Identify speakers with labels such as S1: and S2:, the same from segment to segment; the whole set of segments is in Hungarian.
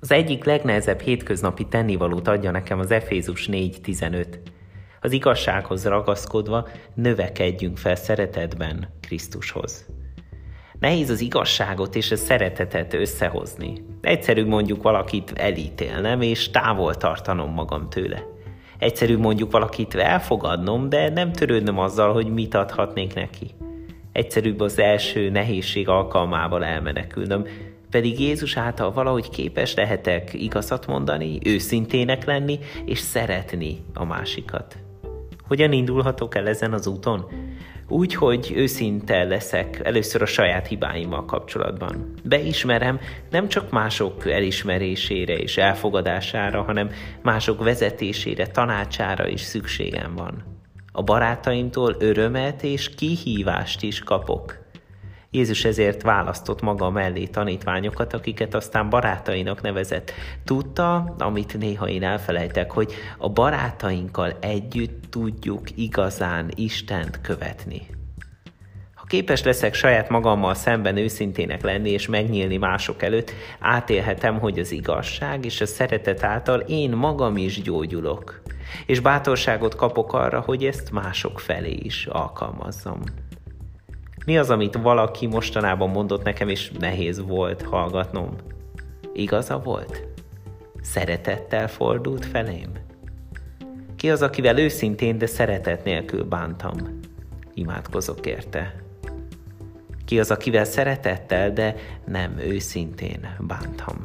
S1: Az egyik legnehezebb hétköznapi tennivalót adja nekem az Efézus 4.15. Az igazsághoz ragaszkodva növekedjünk fel szeretetben Krisztushoz. Nehéz az igazságot és a szeretetet összehozni. Egyszerű mondjuk valakit elítélnem és távol tartanom magam tőle. Egyszerű mondjuk valakit elfogadnom, de nem törődnöm azzal, hogy mit adhatnék neki. Egyszerűbb az első nehézség alkalmával elmenekülnöm, pedig Jézus által valahogy képes lehetek igazat mondani, őszintének lenni és szeretni a másikat. Hogyan indulhatok el ezen az úton? Úgy, hogy őszinte leszek először a saját hibáimmal kapcsolatban. Beismerem nem csak mások elismerésére és elfogadására, hanem mások vezetésére, tanácsára is szükségem van. A barátaimtól örömet és kihívást is kapok. Jézus ezért választott maga mellé tanítványokat, akiket aztán barátainak nevezett. Tudta, amit néha én elfelejtek, hogy a barátainkkal együtt tudjuk igazán Istent követni. Ha képes leszek saját magammal szemben őszintének lenni és megnyílni mások előtt, átélhetem, hogy az igazság és a szeretet által én magam is gyógyulok. És bátorságot kapok arra, hogy ezt mások felé is alkalmazzam. Mi az, amit valaki mostanában mondott nekem, és nehéz volt hallgatnom? Igaza volt? Szeretettel fordult felém? Ki az, akivel őszintén, de szeretet nélkül bántam? Imádkozok érte. Ki az, akivel szeretettel, de nem őszintén bántam?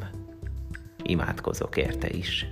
S1: Imádkozok érte is.